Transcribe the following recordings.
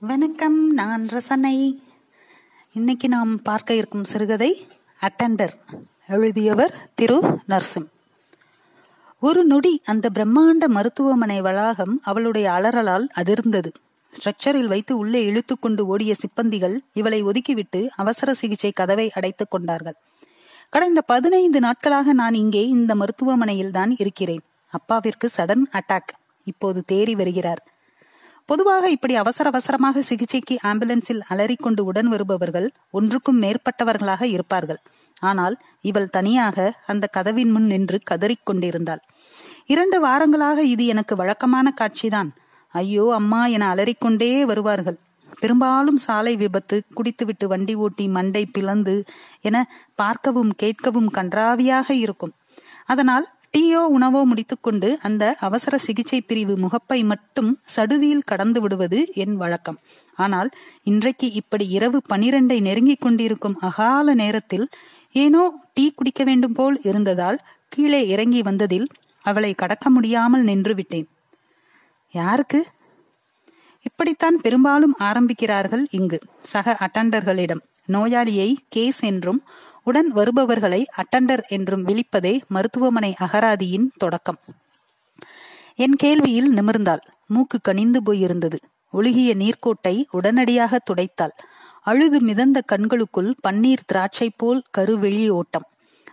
வணக்கம் நான் ரசனை. இன்னைக்கு நாம் பார்க்க இருக்கும் சிறுகதை அட்டண்டர் எழுதியவர் திரு நர்சிம். ஒரு நொடி அந்த பிரம்மாண்ட மருத்துவமனை வளாகம் அவளுடைய அலறலால் அதிர்ந்தது. ஸ்ட்ரக்சரில் வைத்து உள்ளே இழுத்துக்கொண்டு ஓடிய சிப்பந்திகள் இவளை ஒதுக்கிவிட்டு அவசர சிகிச்சை கதவை அடைத்துக் கொண்டார்கள். கடந்த பதினைந்து நாட்களாக நான் இங்கே இந்த மருத்துவமனையில் தான் இருக்கிறேன். அப்பாவிற்கு சடன் அட்டாக். இப்போது தேறி வருகிறார். பொதுவாக இப்படி அவசர அவசரமாக சிகிச்சைக்கு ஆம்புலன்ஸில் அலறிக்கொண்டு உடன் வருபவர்கள் ஒன்றுக்கும் மேற்பட்டவர்களாக இருப்பார்கள். ஆனால் இவள் தனியாக அந்த கதவின் முன் நின்று கதறிக்கொண்டிருந்தாள். இரண்டு வாரங்களாக இது எனக்கு வழக்கமான காட்சிதான். ஐயோ அம்மா என அலறிக்கொண்டே வருவார்கள். பெரும்பாலும் சாலை விபத்து குடித்துவிட்டு வண்டி ஓட்டி மண்டை பிளந்து என பார்க்கவும் கேட்கவும் கன்றாவியாக இருக்கும். அதனால் டீயோ உணவோ முடித்துக்கொண்டு அந்த அவசர சிகிச்சை பிரிவு முகப்பை மட்டும் சடுதியில் கடந்து விடுவது என் வழக்கம். ஆனால் இன்றைக்கு இப்படி இரவு பனிரெண்டை நெருங்கிக் கொண்டிருக்கும் அகால நேரத்தில் ஏனோ டீ குடிக்க வேண்டும் போல் இருந்ததால் கீழே இறங்கி வந்ததில் அவளை கடக்க முடியாமல் நின்று விட்டேன். யாருக்கு? இப்படித்தான் பெரும்பாலும் ஆரம்பிக்கிறார்கள் இங்கு சக அட்டண்டர்களிடம். நோயாளியை கேஸ் என்றும் உடன் வருபவர்களை அட்டண்டர் என்றும் விழிப்பதே மருத்துவமனை அகராதியின் தொடக்கம். என் கேள்வியில் நிமிர்ந்தாள். மூக்கு கனிந்து போயிருந்தது. ஒழுகிய நீர்க்கோட்டை உடனடியாக துடைத்தாள். அழுது மிதந்த கண்களுக்குள் பன்னீர் திராட்சை போல் கருவெளி ஓட்டம்.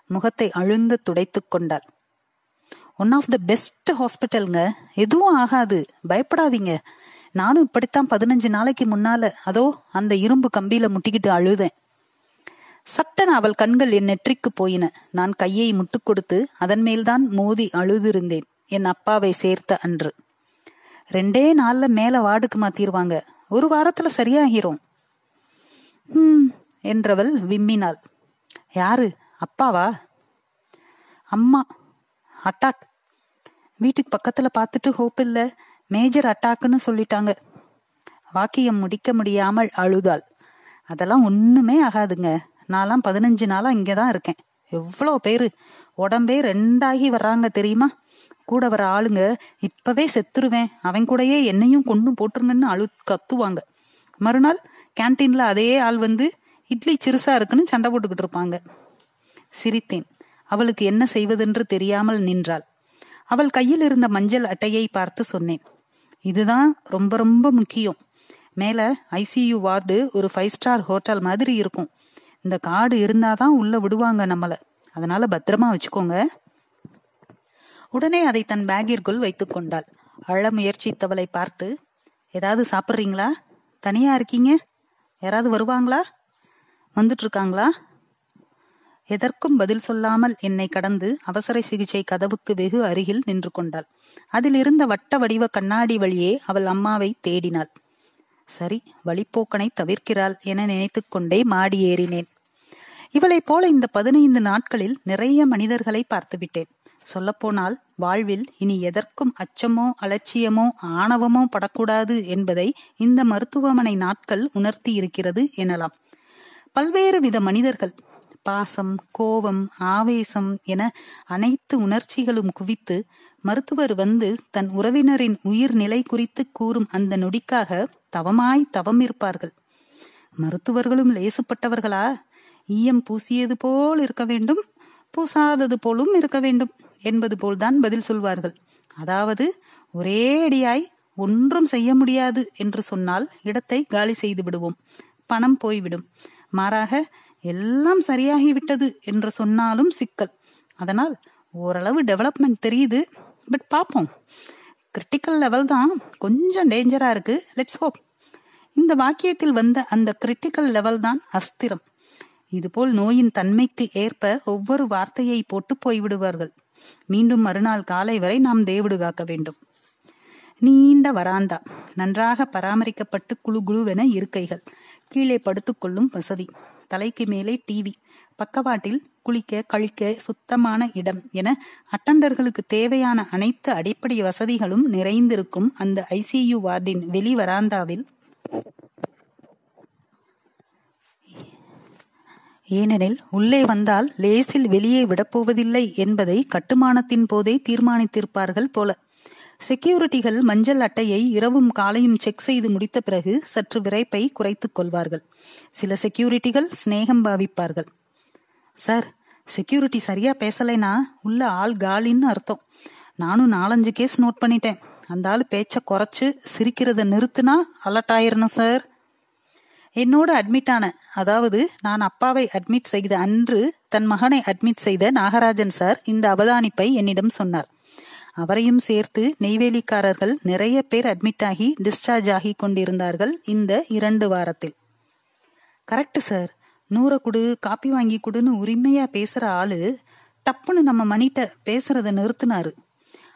முகத்தை அழுந்த துடைத்துக் கொண்டாள். ஒன் ஆஃப் த பெஸ்ட் ஹாஸ்பிட்டல்ங்க எதுவும் ஆகாது. பயப்படாதீங்க. நானும் இப்படித்தான் பதினஞ்சு நாளைக்கு முன்னால அதோ அந்த இரும்பு கம்பியில முட்டிக்கிட்டு அழுதேன். சட்டன அவள் கண்கள் என் நெற்றிக்கு போயின. நான் கையை முட்டுக் கொடுத்து அதன் மேல்தான் மோதி அழுதிருந்தேன். என் அப்பாவை சேர்த்த அன்று. ரெண்டே நாள்ல மேல வார்டுக்கு மாத்திருவாங்க. ஒரு வாரத்துல சரியாகிரும். ஹம் என்றவள் விம்மினாள். யாரு? அப்பாவா? அம்மா. அட்டாக். வீட்டுக்கு பக்கத்துல பார்த்துட்டு ஹோப் இல்ல. மேஜர் அட்டாக்னு சொல்லிட்டாங்க. வாக்கியம் முடிக்க முடியாமல் அழுதாள். அதெல்லாம் ஒண்ணுமே ஆகாதுங்க. நான்லாம் பதினஞ்சு நாளா இங்கதான் இருக்கேன். எவ்வளோ பேரு? உடம்பே ரெண்டாகி வர்றாங்க தெரியுமா? கூட வர ஆளுங்க இப்பவே செத்துருவேன். அவன் கூடயே என்னையும் கொண்டு போட்டுருங்கன்னு அழு கத்துவாங்க. மறுநாள் கேன்டீன்ல அதே ஆள் வந்து இட்லி சிறுசா இருக்குன்னு சண்டை போட்டுக்கிட்டு இருப்பாங்க. சிரித்தேன். அவளுக்கு என்ன செய்வதென்று தெரியாமல் நின்றாள். அவள் கையில் இருந்த மஞ்சள் அட்டையை பார்த்து சொன்னேன். இதுதான் ரொம்ப ரொம்ப முக்கியம். மேல ஐசியு வார்டு ஒரு ஃபைவ் ஸ்டார் ஹோட்டல் மாதிரி இருக்கும். இந்த காடு இருந்தாதான் உள்ள விடுவாங்க நம்மள. அதனால பத்திரமா வச்சுக்கோங்க. உடனே அதை தன் பேக்கிற்குள் வைத்துக் கொண்டாள். அழ முயற்சித்தவளை பார்த்து ஏதாவது சாப்பிட்றீங்களா? தனியா இருக்கீங்க? யாராவது வருவாங்களா? வந்துட்டு இருக்காங்களா எதற்கும் பதில் சொல்லாமல் என்னை கடந்து அவசர சிகிச்சை கதவுக்கு வெகு அருகில் நின்று கொண்டாள். அதில் இருந்த வட்ட வடிவ கண்ணாடி வழியே அவள் அம்மாவை தேடினாள். சரி வழிப்போக்கனை தவிர்க்கிறாள் என நினைத்துக்கொண்டே மாடி ஏறினேன் இவளைப் போல இந்த பதினைந்து நாட்களில் நிறைய மனிதர்களை பார்த்துவிட்டேன். சொல்லப்போனால் வாழ்வில் இனி எதற்கும் அச்சமோ அலட்சியமோ ஆணவமோ படக்கூடாது என்பதை இந்த மருத்துவமனை நாட்கள் உணர்த்தி இருக்கிறது எனலாம். பல்வேறு வித மனிதர்கள் பாசம் கோபம் ஆவேசம் என அனைத்து உணர்ச்சிகளும் குவித்து மருத்துவர் வந்து தன் உறவினரின் உயிர் நிலை குறித்து கூறும் அந்த நொடிக்காக தவமாய் தவம் இருப்பார்கள் மருத்துவர்களும் லேசுப்பட்டவர்களா? ஈயம் பூசியது போல் இருக்க வேண்டும் பூசாதது போலும் இருக்க வேண்டும் என்பது போல்தான் பதில் சொல்வார்கள். அதாவது ஒரே அடியாய் ஒன்றும் செய்ய முடியாது என்று சொன்னால் இடத்தை காலி செய்து விடுவோம் பணம் போய்விடும். மாறாக எல்லாம் சரியாகிவிட்டது என்று சொன்னாலும் சிக்கல். அதனால் ஓரளவு டெவலப்மெண்ட் தெரியுது பட் பார்ப்போம். கிரிட்டிக்கல் லெவல் தான் கொஞ்சம் டேஞ்சரா இருக்கு. லெட்ஸ் ஹோப் இந்த வாக்கியத்தில் வந்த அந்த கிரிட்டிக்கல் லெவல் தான் அஸ்திரம். இதுபோல் நோயின் தன்மைக்கு ஏற்ப ஒவ்வொரு வார்த்தையை போட்டு போய்விடுவார்கள். மீண்டும் மறுநாள் காலை வரை நாம் தேவிடு காக்க வேண்டும். நீண்ட வராந்தா நன்றாக பராமரிக்கப்பட்டு குழு குழுவென இருக்கைகள் கீழே படுத்துக்கொள்ளும் வசதி தலைக்கு மேலே டிவி பக்கவாட்டில் குளிக்க கழிக்க சுத்தமான இடம் என அட்டண்டர்களுக்கு தேவையான அனைத்து அடிப்படை வசதிகளும் நிறைந்திருக்கும் அந்த ஐசியு வார்டின் வெளி வராந்தாவில் ஏனெனில் உள்ளே வந்தால் லேசில் வெளியே விடப்போவதில்லை என்பதை கட்டுமானத்தின் போதே தீர்மானித்திருப்பார்கள் போல. செக்யூரிட்டிகள் மஞ்சள் அட்டையை இரவும் காலையும் செக் செய்து முடித்த பிறகு சற்று விரைப்பை குறைத்துக் கொள்வார்கள். சில செக்யூரிட்டிகள் சிநேகம் பாவிப்பார்கள். சார் செக்யூரிட்டி சரியா பேசலைனா உள்ள ஆள் காலின்னு அர்த்தம். நானும் நாலஞ்சு கேஸ் நோட் பண்ணிட்டேன். அந்த ஆள் பேச்ச குறைச்சு சிரிக்கிறத நிறுத்துனா அலர்ட் ஆயிரணும் சார். என்னோட அட்மிட் ஆன அதாவது நான் அப்பாவை அட்மிட் செய்த அன்று தன் மகனை அட்மிட் செய்த நாகராஜன் சார் இந்த அவதானிப்பை என்னிடம் சொன்னார். அவரையும் சேர்த்து நெய்வேலிக்காரர்கள் நிறைய பேர் அட்மிட் ஆகி டிஸ்சார்ஜ் ஆகி கொண்டிருந்தார்கள் இந்த இரண்டு வாரத்தில். கரெக்ட் சார் நூறை குடு காப்பி வாங்கி குடுன்னு உரிமையா பேசுற ஆளு டப்புன்னு நம்ம மணிட்ட பேசுறத நிறுத்தினாரு.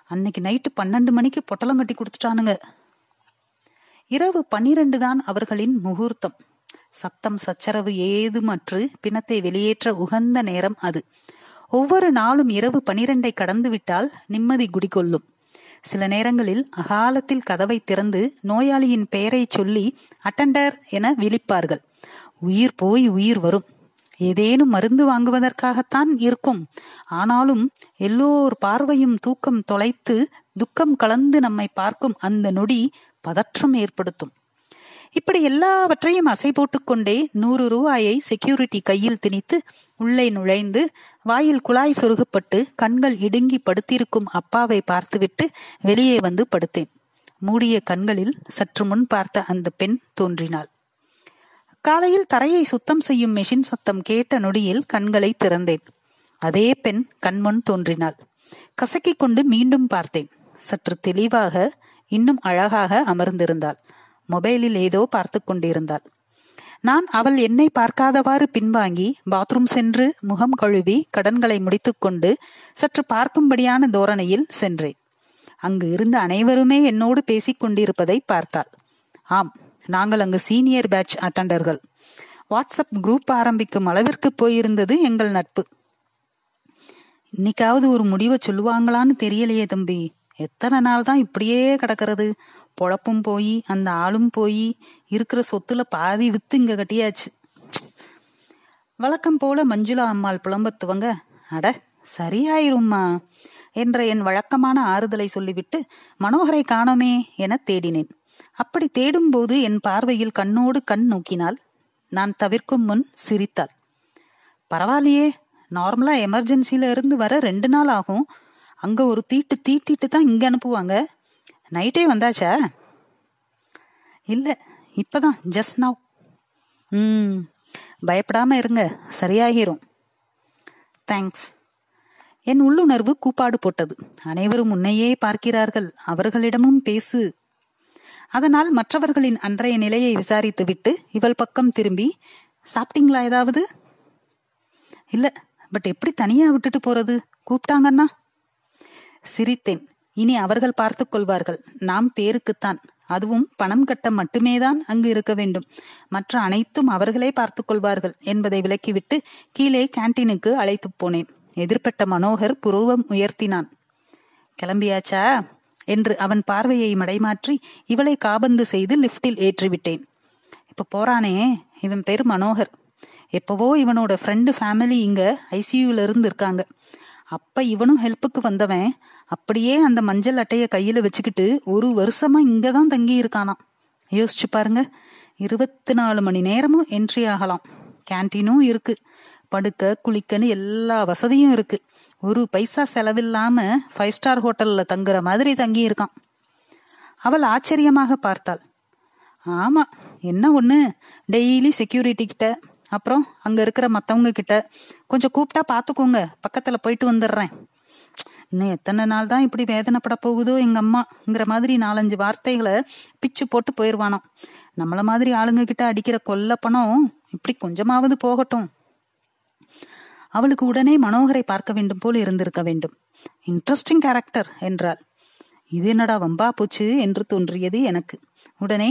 அன்னைக்கு நைட்டு பன்னெண்டு மணிக்கு பொட்டலம் கட்டி கொடுத்துட்டானுங்க. இரவு பன்னிரண்டு தான் அவர்களின் முகூர்த்தம். சத்தம் சச்சரவு ஏதுமற்று பிணத்தை வெளியேற்ற உகந்த நேரம் அது. ஒவ்வொரு நாளும் இரவு பனிரெண்டை கடந்து விட்டால் நிம்மதி குடிகொள்ளும். சில நேரங்களில் அகாலத்தில் கதவை திறந்து நோயாளியின் பெயரை சொல்லி அட்டண்டர் என விழிப்பார்கள். உயிர் போய் உயிர் வரும். ஏதேனும் மருந்து வாங்குவதற்காகத்தான் இருக்கும். ஆனாலும் எல்லோர் பார்வையும் தூக்கம் தொலைத்து துக்கம் கலந்து நம்மை பார்க்கும் அந்த நொடி பதற்றம் ஏற்படுத்தும். இப்படி எல்லாவற்றையும் அசை போட்டுக்கொண்டே நூறு ரூபாயை செக்யூரிட்டி கையில் திணித்து உள்ளே நுழைந்து வாயில் குழாய் சொருகப்பட்டு கண்கள் இடுங்கி படுத்திருக்கும் அப்பாவை பார்த்துவிட்டு வெளியே வந்து படுத்தேன். மூடிய கண்களில் சற்று முன் பார்த்த அந்த பெண் தோன்றினாள். காலையில் தரையை சுத்தம் செய்யும் மெஷின் சத்தம் கேட்ட நொடியில் கண்களை திறந்தேன். அதே பெண் கண்முன் தோன்றினாள். கசக்கிக் கொண்டு மீண்டும் பார்த்தேன். சற்று தெளிவாக இன்னும் அழகாக அமர்ந்திருந்தாள். மொபைலில் ஏதோ பார்த்து கொண்டிருந்தாள். நான் அவள் என்னை பார்க்காதவாறு பின்வாங்கி பாத்ரூம் சென்று முகம் கழுவி கடன்களை முடித்துக்கொண்டு சற்று பார்க்கும்படியான தோரணையில் சென்றேன். அங்கு இருந்த அனைவருமே என்னோடு பேசிக் கொண்டிருப்பதை பார்த்தாள். ஆம் நாங்கள் அங்கு சீனியர் பேட்ச் அட்டண்டர்கள் வாட்ஸ்அப் குரூப் ஆரம்பிக்கும் அளவிற்கு போயிருந்தது எங்கள் நட்பு. இன்னைக்காவது ஒரு முடிவை சொல்லுவாங்களான்னு தெரியலையே தம்பி. எத்தனை நாள் தான் இப்படியே கிடக்கிறது? பொழப்பும் போய் அந்த ஆளும் போய் இருக்கிற சொத்துல பாதி வித்து இங்க கட்டியாச்சு. வழக்கம் போல மஞ்சுளா அம்மாள் புலம்ப துவங்க அட சரியாயிரும்மா என்ற என் வழக்கமான ஆறுதலை சொல்லிவிட்டு மனோகரை காணோமே என தேடினேன். அப்படி தேடும்போது என் பார்வையில் கண்ணோடு கண் நோக்கினால் நான் தவிர்க்கும் முன் சிரித்தாள். பரவாயில்லையே நார்மலா எமர்ஜென்சில இருந்து வர ரெண்டு நாள் ஆகும். அங்க ஒரு தீட்டு தீட்டிட்டு தான் இங்க அனுப்புவாங்க. நைட்டே வந்தாச்சா? இல்ல இப்பதான் ஜஸ்ட் நவ் ம் பயப்படாம இருங்க சரியாகிரும். தேங்க்ஸ் என் உள்ளுணர்வு கூப்பாடு போட்டது. அனைவரும் உன்னையே பார்க்கிறார்கள் அவர்களிடமும் பேசு. அதனால் மற்றவர்களின் அன்றைய நிலையை விசாரித்துவிட்டு இவள் பக்கம் திரும்பி சாப்பிட்டீங்களா ஏதாவது? இல்ல பட் எப்படி தனியா விட்டுட்டு போறது? கூப்பிட்டாங்கன்னா சிரித்தேன். இனி அவர்கள் பார்த்துக் கொள்வார்கள். நாம் பேருக்குத்தான். அதுவும் பணம் கட்ட மட்டுமேதான் அங்கு இருக்க வேண்டும். மற்ற அனைத்தும் அவர்களே பார்த்துக் கொள்வார்கள் என்பதை விலக்கிவிட்டு கீழே கேன்டீனுக்கு அழைத்துப் போனேன். எதிர்பட்ட மனோகர் புருவம் உயர்த்தினான். கிளம்பியாச்சா? என்று அவன் பார்வையை மடைமாற்றி இவளை காபந்து செய்து லிப்டில் ஏற்றிவிட்டேன். இப்ப போறானே இவன் பேர் மனோகர். எப்பவோ இவனோட ஃப்ரெண்டு ஃபேமிலி இங்க ஐசியூல இருந்து இருக்காங்க. அப்ப இவனும் ஹெல்ப்புக்கு வந்தவன். அப்படியே அந்த மஞ்சள் அட்டைய கையில வச்சுக்கிட்டு ஒரு வருஷமா இங்கதான் தங்கி இருக்கானாம் யோசிச்சு பாருங்க. இருபத்தி நாலு மணி நேரமும் என்ட்ரி ஆகலாம். கேன்டீனும் இருக்கு. படுக்க குளிக்கன்னு எல்லா வசதியும் இருக்கு. ஒரு பைசா செலவில்லாம ஃபைவ் ஸ்டார் ஹோட்டல்ல தங்குற மாதிரி தங்கி இருக்கான் அவள் ஆச்சரியமாக பார்த்தாள். ஆமா என்ன ஒண்ணு? டெய்லி செக்யூரிட்டி கிட்ட அப்புறம் அங்க இருக்கிற மத்தவங்க கிட்ட கொஞ்சம் கூப்பிட்டா பாத்துக்கோங்க பக்கத்துல போயிட்டு வந்துடுறேன் இன்னும் எத்தனை நாள் தான் இப்படி வேதனைப்பட போகுதோ எங்க அம்மாங்கிற மாதிரி நாலஞ்சு வார்த்தைகளை பிச்சு போட்டு போயிடுவானோ நம்மள மாதிரி ஆளுங்க கிட்ட அடிக்கிற கொல்ல பணம் இப்படி கொஞ்சமாவது போகட்டும். அவளுக்கு உடனே மனோகரை பார்க்க வேண்டும் போல் இருந்திருக்க வேண்டும். இன்ட்ரெஸ்டிங் கேரக்டர் என்றாள். இது என்னடா வம்பா போச்சு என்று தோன்றியது எனக்கு. உடனே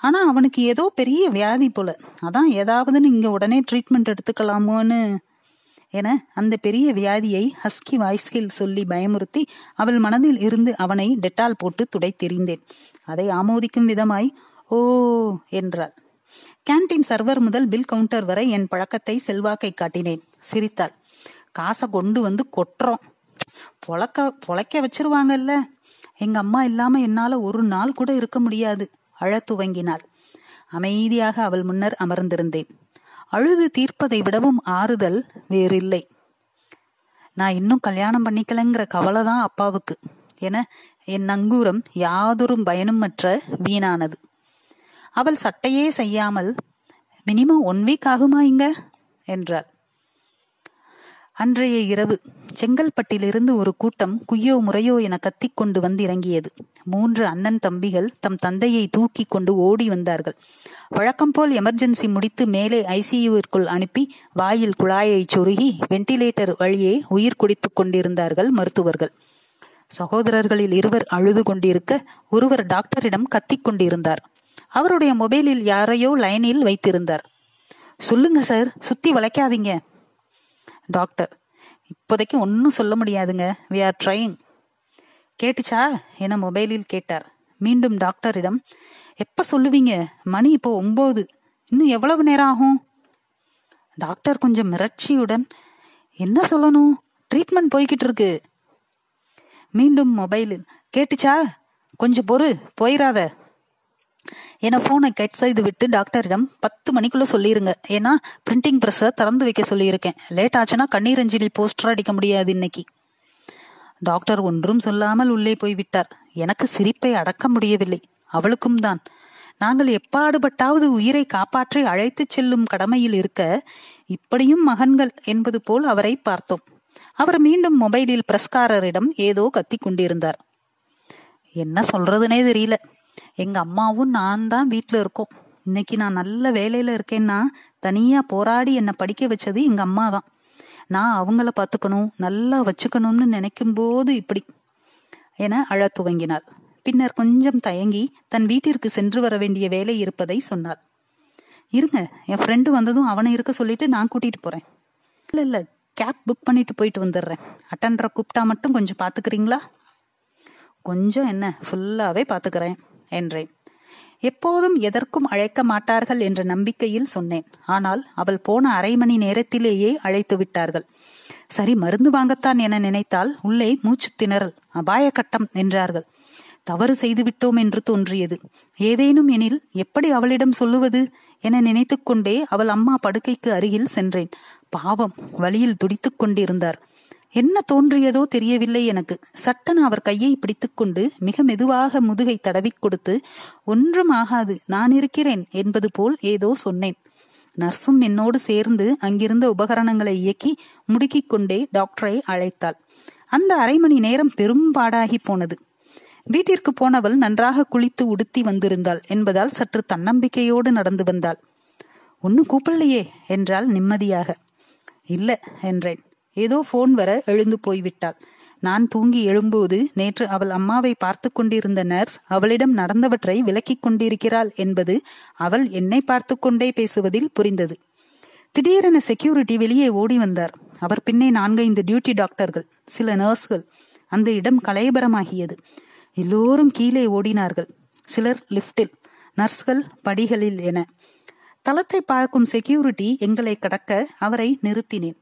ஆனா அவனுக்கு ஏதோ பெரிய வியாதி போல. அதான் ஏதாவதுன்னு இங்க உடனே ட்ரீட்மெண்ட் எடுத்துக்கலாமோன்னு. என அந்த பெரிய வியாதியை ஹஸ்கி வாய்ஸ்கில் சொல்லி பயமுறுத்தி அவள் மனதில் இருந்து அவனை டெட்டால் போட்டு துடை தெரிந்தேன். அதை ஆமோதிக்கும் விதமாய் ஓ என்றாள். கேன்டீன் சர்வர் முதல் பில் கவுண்டர் வரை என் பழக்கத்தை செல்வாக்கை காட்டினேன். சிரித்தாள். காசை கொண்டு வந்து கொட்டுறோம். பொழக்க பொழைக்க வச்சிருவாங்கல்ல. எங்க அம்மா இல்லாம என்னால ஒரு நாள் கூட இருக்க முடியாது. அழத் துவங்கினாள். அமைதியாக அவள் முன்னர் அமர்ந்திருந்தேன். அழுது தீர்ப்பதை விடவும் ஆறுதல் வேறில்லை. நான் இன்னும் கல்யாணம் பண்ணிக்கலங்கிற கவலை தான் அப்பாவுக்கு என என் நங்கூரம் யாதொரு பயனுமற்ற வீணானது. அவள் சட்டையே செய்யாமல் மினிமம் ஒன் வீக் ஆகுமா இங்க? என்றாள். அன்றைய இரவு செங்கல்பட்டிலிருந்து ஒரு கூட்டம் குய்யோ முறையோ என கத்திக்கொண்டு வந்து இறங்கியது மூன்று அண்ணன் தம்பிகள் தம் தந்தையை தூக்கி கொண்டு ஓடி வந்தார்கள். வழக்கம் போல் எமர்ஜென்சி முடித்து மேலே ஐசியுவிற்குள் அனுப்பி வாயில் குழாயை சொருகி வெண்டிலேட்டர் வழியே உயிர் குடித்துக் கொண்டிருந்தார்கள் மருத்துவர்கள். சகோதரர்களில் இருவர் அழுது கொண்டிருக்க ஒருவர் டாக்டரிடம் கத்திக் கொண்டிருந்தார். அவருடைய மொபைலில் யாரையோ லைனில் வைத்திருந்தார். சொல்லுங்க சார் சுத்தி வளைக்காதீங்க. டாக்டர். இப்போதைக்கு ஒன்றும் சொல்ல முடியாதுங்க. வி ஆர் ட்ரைங் கேட்டுச்சா? என மொபைலில் கேட்டார். மீண்டும் டாக்டரிடம் எப்ப சொல்லுவீங்க? மணி இப்போ ஒன்பது இன்னும் எவ்வளவு நேரம் ஆகும்? டாக்டர் கொஞ்சம் மிரட்சியுடன் என்ன சொல்லணும்? ட்ரீட்மெண்ட் போய்கிட்டு இருக்கு. மீண்டும் மொபைலில் கேட்டுச்சா? கொஞ்சம் பொறு போயிடாத என போனை கட் செய்து விட்டு டாக்டரிடம் பத்து மணிக்குள்ள சொல்லிருங்க. ஏன்னா பிரிண்டிங் பிரஸ்ஸ திறந்து வைக்க சொல்லியிருக்கேன். லேட் ஆச்சுன்னா கண்ணீர் அஞ்சலி போஸ்டர் அடிக்க முடியாது இன்னைக்கு. டாக்டர் ஒன்றும் சொல்லாமல் உள்ளே போய் விட்டார் எனக்கு சிரிப்பை அடக்க முடியவில்லை. அவளுக்கும் தான். நாங்கள் எப்பாடுபட்டாவது உயிரை காப்பாற்றி அழைத்துச் செல்லும் கடமையில் இருக்க இப்படியும் மகன்கள் என்பது போல் அவரை பார்த்தோம். அவர் மீண்டும் மொபைலில் பிரஸ்காரரிடம் ஏதோ கத்திக் கொண்டிருந்தார். என்ன சொல்றதுனே தெரியல. எங்க அம்மாவும் நான் தான் வீட்டுல இருக்கோம். இன்னைக்கு நான் நல்ல வேலையில இருக்கேன்னா தனியா போராடி என்னை படிக்க வச்சது எங்க அம்மா தான். நான் அவங்கள பாத்துக்கணும் நல்லா வச்சுக்கணும்னு நினைக்கும் போது இப்படி என அழ துவங்கினாள். பின்னர் கொஞ்சம் தயங்கி தன் வீட்டிற்கு சென்று வர வேண்டிய வேலை இருப்பதை சொன்னாள். இருங்க என் ஃப்ரெண்டு வந்ததும் அவனை இருக்க சொல்லிட்டு நான் கூட்டிட்டு போறேன். இல்ல இல்ல கேப் புக் பண்ணிட்டு போயிட்டு வந்துடுறேன். அட்டன்டரை கூப்பிட்டா மட்டும் கொஞ்சம் பாத்துக்கிறீங்களா கொஞ்சம் என்ன ஃபுல்லாவே பாத்துக்கிறேன் என்றேன். எப்போதும் எதற்கும் அழைக்க மாட்டார்கள் என்ற நம்பிக்கையில் சொன்னேன். ஆனால் அவள் போன அரை மணி நேரத்திலேயே அழைத்து விட்டார்கள். சரி மருந்து வாங்கத்தான் என நினைத்தால் உள்ளே மூச்சு திணறல் அபாய கட்டம் என்றார்கள். தவறு செய்துவிட்டோம் என்று தோன்றியது. ஏதேனும் எனில் எப்படி அவளிடம் சொல்லுவது என நினைத்துக்கொண்டே அவள் அம்மா படுக்கைக்கு அருகில் சென்றேன். பாவம் வழியில் துடித்துக் கொண்டிருந்தார். என்ன தோன்றியதோ தெரியவில்லை எனக்கு. சட்டன அவர் கையை பிடித்துக்கொண்டு மிக மெதுவாக முதுகை தடவிக் கொடுத்து ஒன்றும் ஆகாது நான் இருக்கிறேன் என்பது போல் ஏதோ சொன்னேன். நர்ஸும் என்னோடு சேர்ந்து அங்கிருந்த உபகரணங்களை இயக்கி முடுக்கிக் கொண்டே டாக்டரை அழைத்தாள். அந்த அரை மணி நேரம் பெரும்பாடாகி போனது. வீட்டிற்கு போனவள் நன்றாக குளித்து உடுத்தி வந்திருந்தாள் என்பதால் சற்று தன்னம்பிக்கையோடு நடந்து வந்தாள். ஒன்னு கூப்பிடலையே என்றால் நிம்மதியாக. இல்ல என்றேன். ஏதோ போன் வர எழுந்து போய்விட்டாள். நான் தூங்கி எழும்போது நேற்று அவள் அம்மாவை பார்த்து கொண்டிருந்த நர்ஸ் அவளிடம் நடந்தவற்றை விலக்கிக் கொண்டிருக்கிறாள் என்பது அவள் என்னை பார்த்து கொண்டே பேசுவதில் புரிந்தது. திடீரென செக்யூரிட்டி வெளியே ஓடி வந்தார். அவர் பின்னே நான்கைந்து டியூட்டி டாக்டர்கள் சில நர்ஸ்கள் அந்த இடம் கலையபரமாகியது. எல்லோரும் கீழே ஓடினார்கள். சிலர் லிப்டில் நர்ஸ்கள் படிகளில் என. தளத்தை பார்க்கும் செக்யூரிட்டி எங்களை கடக்க அவரை நிறுத்தினேன்.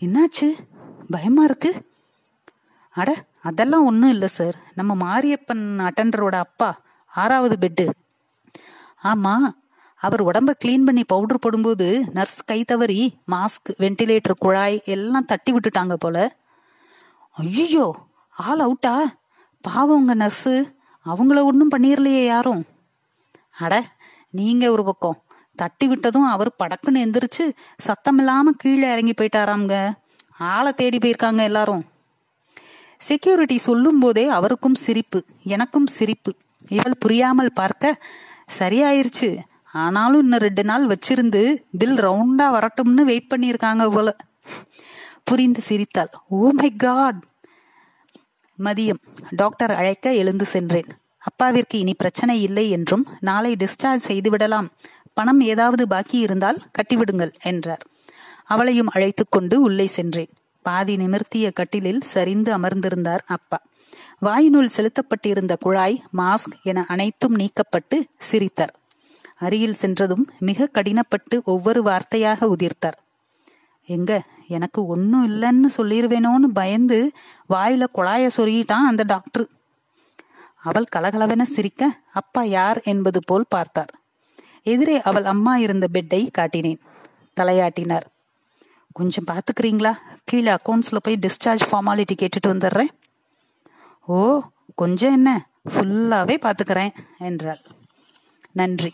என்னாச்சு? பயமா இருக்கு? அட அதெல்லாம் ஒன்றும் இல்லை சார். நம்ம மாரியப்பன் அட்டண்டரோட அப்பா ஆறாவது பெட்டு ஆமா அவர் உடம்ப கிளீன் பண்ணி பவுடர் போடும்போது நர்ஸ் கை தவறி மாஸ்க் வென்டிலேட்டர் குழாய் எல்லாம் தட்டி விட்டுட்டாங்க போல. ஐயோ ஆள் அவுட்டா பாவம் உங்க நர்ஸு அவங்கள ஒன்றும் பண்ணிடலையே யாரும். அட நீங்க ஒரு பக்கம். தட்டி விட்டதும் அவர் படக்குன்னு எந்திரிச்சு சத்தமில்லாம கீழே இறங்கி போயிட்டாராம்ங்க. ஆளை தேடி போயிருக்காங்க எல்லாரும். செக்யூரிட்டி சொல்லும் போதே அவருக்கும் சிரிப்பு எனக்கும் சிரிப்பு. இவள் புரியாமல் பார்க்க சரியாயிருச்சு. ஆனாலும் இன்னும் ரெண்டு நாள் வச்சிருந்து பில் ரவுண்டா வரட்டும்னு வெயிட் பண்ணியிருக்காங்க போல. புரிந்து சிரித்தாள். ஓ மை காட் மதியம். டாக்டர் அழைக்க எழுந்து சென்றேன். அப்பாவிற்கு இனி பிரச்சனை இல்லை என்றும் நாளை டிஸ்சார்ஜ் செய்து விடலாம் பணம் ஏதாவது பாக்கி இருந்தால் கட்டிவிடுங்கள் என்றார். அவளையும் அழைத்து கொண்டு உள்ளே சென்றேன். பாதி நிமிர்த்திய கட்டிலில் சரிந்து அமர்ந்திருந்தார் அப்பா. வாயினுள் செலுத்தப்பட்டிருந்த குழாய் மாஸ்க் என அனைத்தும் நீக்கப்பட்டு சிரித்தார். அருகில் சென்றதும் மிக கடினப்பட்டு ஒவ்வொரு வார்த்தையாக உதிர்த்தார். எங்க எனக்கு ஒன்னும் இல்லைன்னு சொல்லிருவேனோன்னு பயந்து வாயில குழாய சொருகிட்டான் அந்த டாக்டர். அவள் கலகலவென சிரிக்க அப்பா யார்? என்பது போல் பார்த்தார். எதிரே அவள் அம்மா இருந்த பெட்டை காட்டினேன். தலையாட்டினார். கொஞ்சம் பார்த்துக்கிறீங்களா? கீழே அக்கௌண்ட்ஸில் போய் டிஸ்சார்ஜ் ஃபார்மாலிட்டி கேட்டுட்டு வந்துடுறேன். ஓ கொஞ்சம் என்ன? ஃபுல்லாவே பார்த்துக்கிறேன் என்றாள். நன்றி.